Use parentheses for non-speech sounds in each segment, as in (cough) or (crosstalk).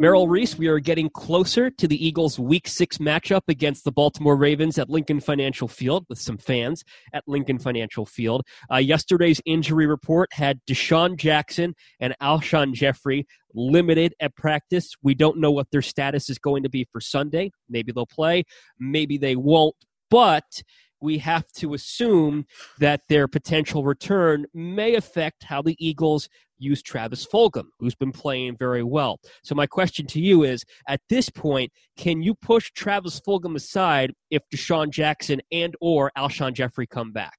Merrill Reese, we are getting closer to the Eagles' Week 6 matchup against the Baltimore Ravens at Lincoln Financial Field with some fans at Lincoln Financial Field. Uh, yesterday's injury report had DeSean Jackson and Alshon Jeffery limited at practice. We don't know what their status is going to be for Sunday. Maybe they'll play, maybe they won't. But we have to assume that their potential return may affect how the Eagles use Travis Fulgham, who's been playing very well. So my question to you is, at this point, can you push Travis Fulgham aside if DeSean Jackson and or Alshon Jeffery come back?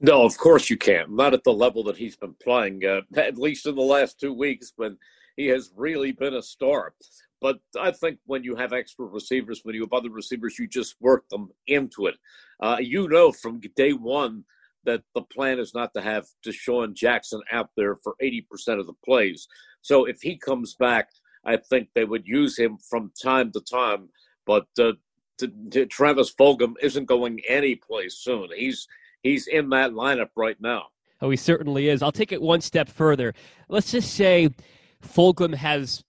No, of course you can't. Not at the level that he's been playing, uh, at least in the last two weeks when he has really been a star. But I think when you have extra receivers, when you have other receivers, you just work them into it. Uh, you know from day one that the plan is not to have DeSean Jackson out there for 80% of the plays. So if he comes back, I think they would use him from time to time. But uh, to, to Travis Fulgham isn't going anyplace soon. He's he's in that lineup right now. Oh, he certainly is. I'll take it one step further. Let's just say Fulgham has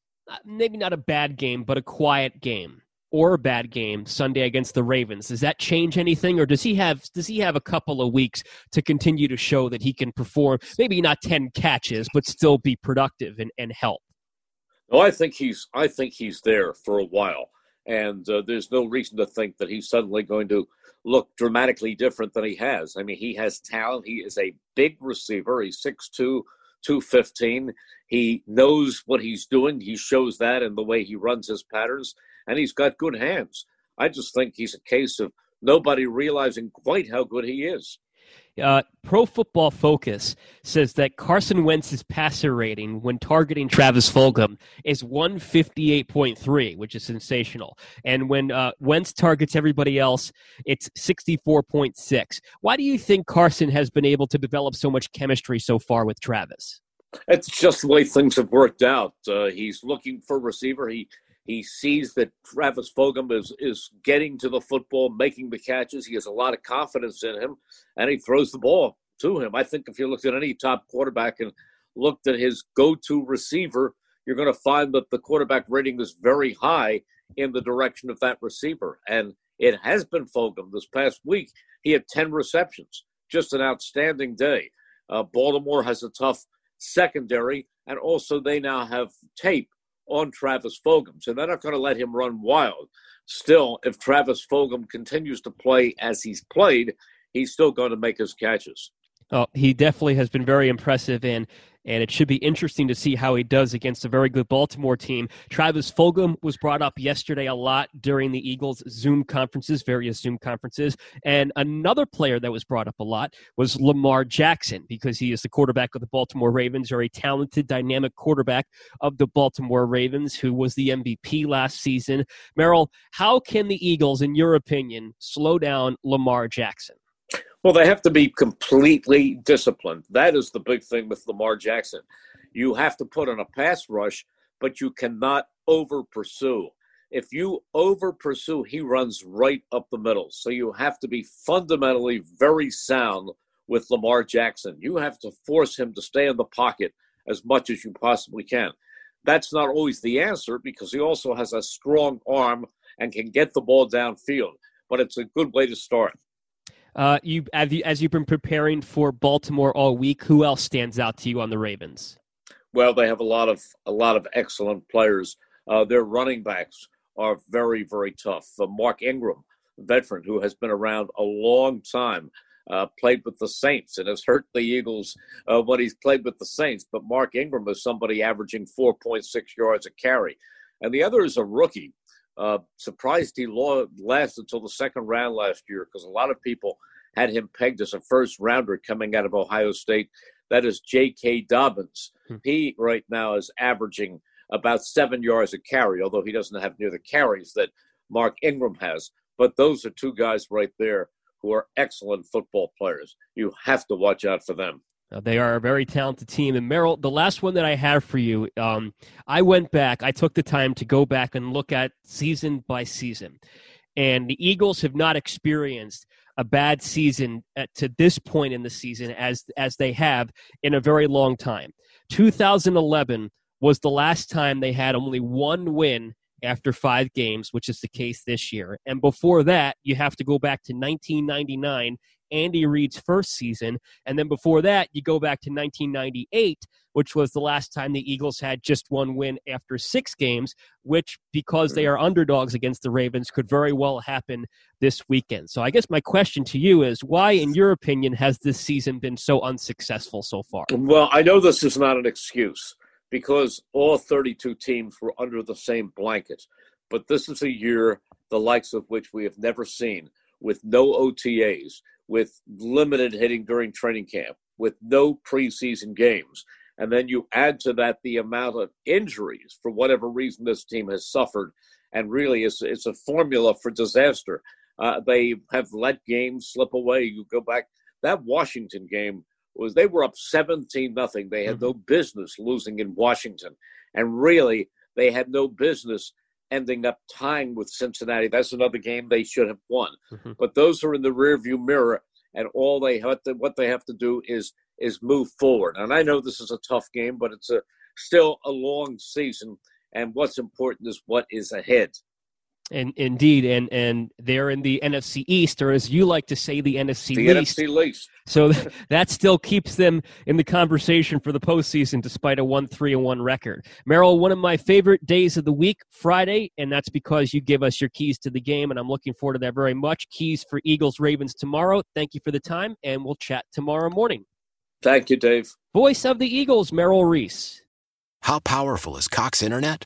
maybe not a bad game, but a quiet game or a bad game Sunday against the Ravens. Does that change anything, or does he have does he have a couple of weeks to continue to show that he can perform? Maybe not ten catches, but still be productive and, and help. No, I think he's I think he's there for a while, and uh, there's no reason to think that he's suddenly going to look dramatically different than he has. I mean, he has talent. He is a big receiver. He's 6'2", 215. He knows what he's doing. He shows that in the way he runs his patterns, and he's got good hands. I just think he's a case of nobody realizing quite how good he is. Uh, Pro Football Focus says that Carson Wentz's passer rating when targeting Travis Fulgham is 158.3, which is sensational. And when uh, Wentz targets everybody else, it's 64.6. Why do you think Carson has been able to develop so much chemistry so far with Travis? It's just the way things have worked out. Uh, he's looking for receiver. He he sees that Travis Fulgham is is getting to the football, making the catches. He has a lot of confidence in him, and he throws the ball to him. I think if you looked at any top quarterback and looked at his go-to receiver, you're going to find that the quarterback rating is very high in the direction of that receiver, and it has been Fulgham. This past week, he had 10 receptions, just an outstanding day. Uh, Baltimore has a tough secondary, and also they now have tape on Travis Fulgham. So they're not going to let him run wild. Still, if Travis Fulgham continues to play as he's played, he's still going to make his catches. Oh, he definitely has been very impressive, and and it should be interesting to see how he does against a very good Baltimore team. Travis Fulgham was brought up yesterday a lot during the Eagles Zoom conferences, various Zoom conferences, and another player that was brought up a lot was Lamar Jackson because he is the quarterback of the Baltimore Ravens, a talented, dynamic quarterback of the Baltimore Ravens, who was the MVP last season. Merrill, how can the Eagles, in your opinion, slow down Lamar Jackson? Well, they have to be completely disciplined. That is the big thing with Lamar Jackson. You have to put on a pass rush, but you cannot over pursue. If you over pursue, he runs right up the middle. So you have to be fundamentally very sound with Lamar Jackson. You have to force him to stay in the pocket as much as you possibly can. That's not always the answer because he also has a strong arm and can get the ball downfield. But it's a good way to start. Uh, you, as, you, as you've been preparing for Baltimore all week, who else stands out to you on the Ravens? Well, they have a lot of a lot of excellent players. Uh, their running backs are very very tough. Uh, Mark Ingram, veteran who has been around a long time, uh, played with the Saints and has hurt the Eagles uh, when he's played with the Saints. But Mark Ingram is somebody averaging 4.6 yards a carry, and the other is a rookie. Uh, surprised he lasted until the second round last year because a lot of people had him pegged as a first rounder coming out of Ohio State. That is J.K. Dobbins. Hmm. He right now is averaging about seven yards a carry, although he doesn't have near the carries that Mark Ingram has. But those are two guys right there who are excellent football players. You have to watch out for them. Uh, they are a very talented team. And Merrill, the last one that I have for you, um, I went back, I took the time to go back and look at season by season. And the Eagles have not experienced a bad season at, to this point in the season as as they have in a very long time. 2011 was the last time they had only one win after five games, which is the case this year. And before that, you have to go back to 1999, Andy Reid's first season. And then before that, you go back to 1998, which was the last time the Eagles had just one win after six games, which, because they mm-hmm. are underdogs against the Ravens, could very well happen this weekend. So I guess my question to you is why, in your opinion, has this season been so unsuccessful so far? Well, I know this is not an excuse because all 32 teams were under the same blanket. But this is a year the likes of which we have never seen, with no OTAs, with limited hitting during training camp, with no preseason games. And then you add to that the amount of injuries for whatever reason this team has suffered. And really, it's, it's a formula for disaster. Uh, they have let games slip away. You go back, that Washington game was they were up 17 nothing. They had mm-hmm. no business losing in Washington. And really, they had no business ending up tying with Cincinnati. That's another game they should have won. Mm-hmm. But those are in the rearview mirror, and all they have to, what they have to do is is move forward. And I know this is a tough game, but it's a still a long season. And what's important is what is ahead. And indeed, and and they're in the NFC East, or as you like to say, the NFC the least. NFC least. So (laughs) that still keeps them in the conversation for the postseason, despite a one three and one record. Merrill, one of my favorite days of the week, Friday, and that's because you give us your keys to the game, and I'm looking forward to that very much. Keys for Eagles Ravens tomorrow. Thank you for the time, and we'll chat tomorrow morning. Thank you, Dave. Voice of the Eagles, Merrill Reese. How powerful is Cox Internet?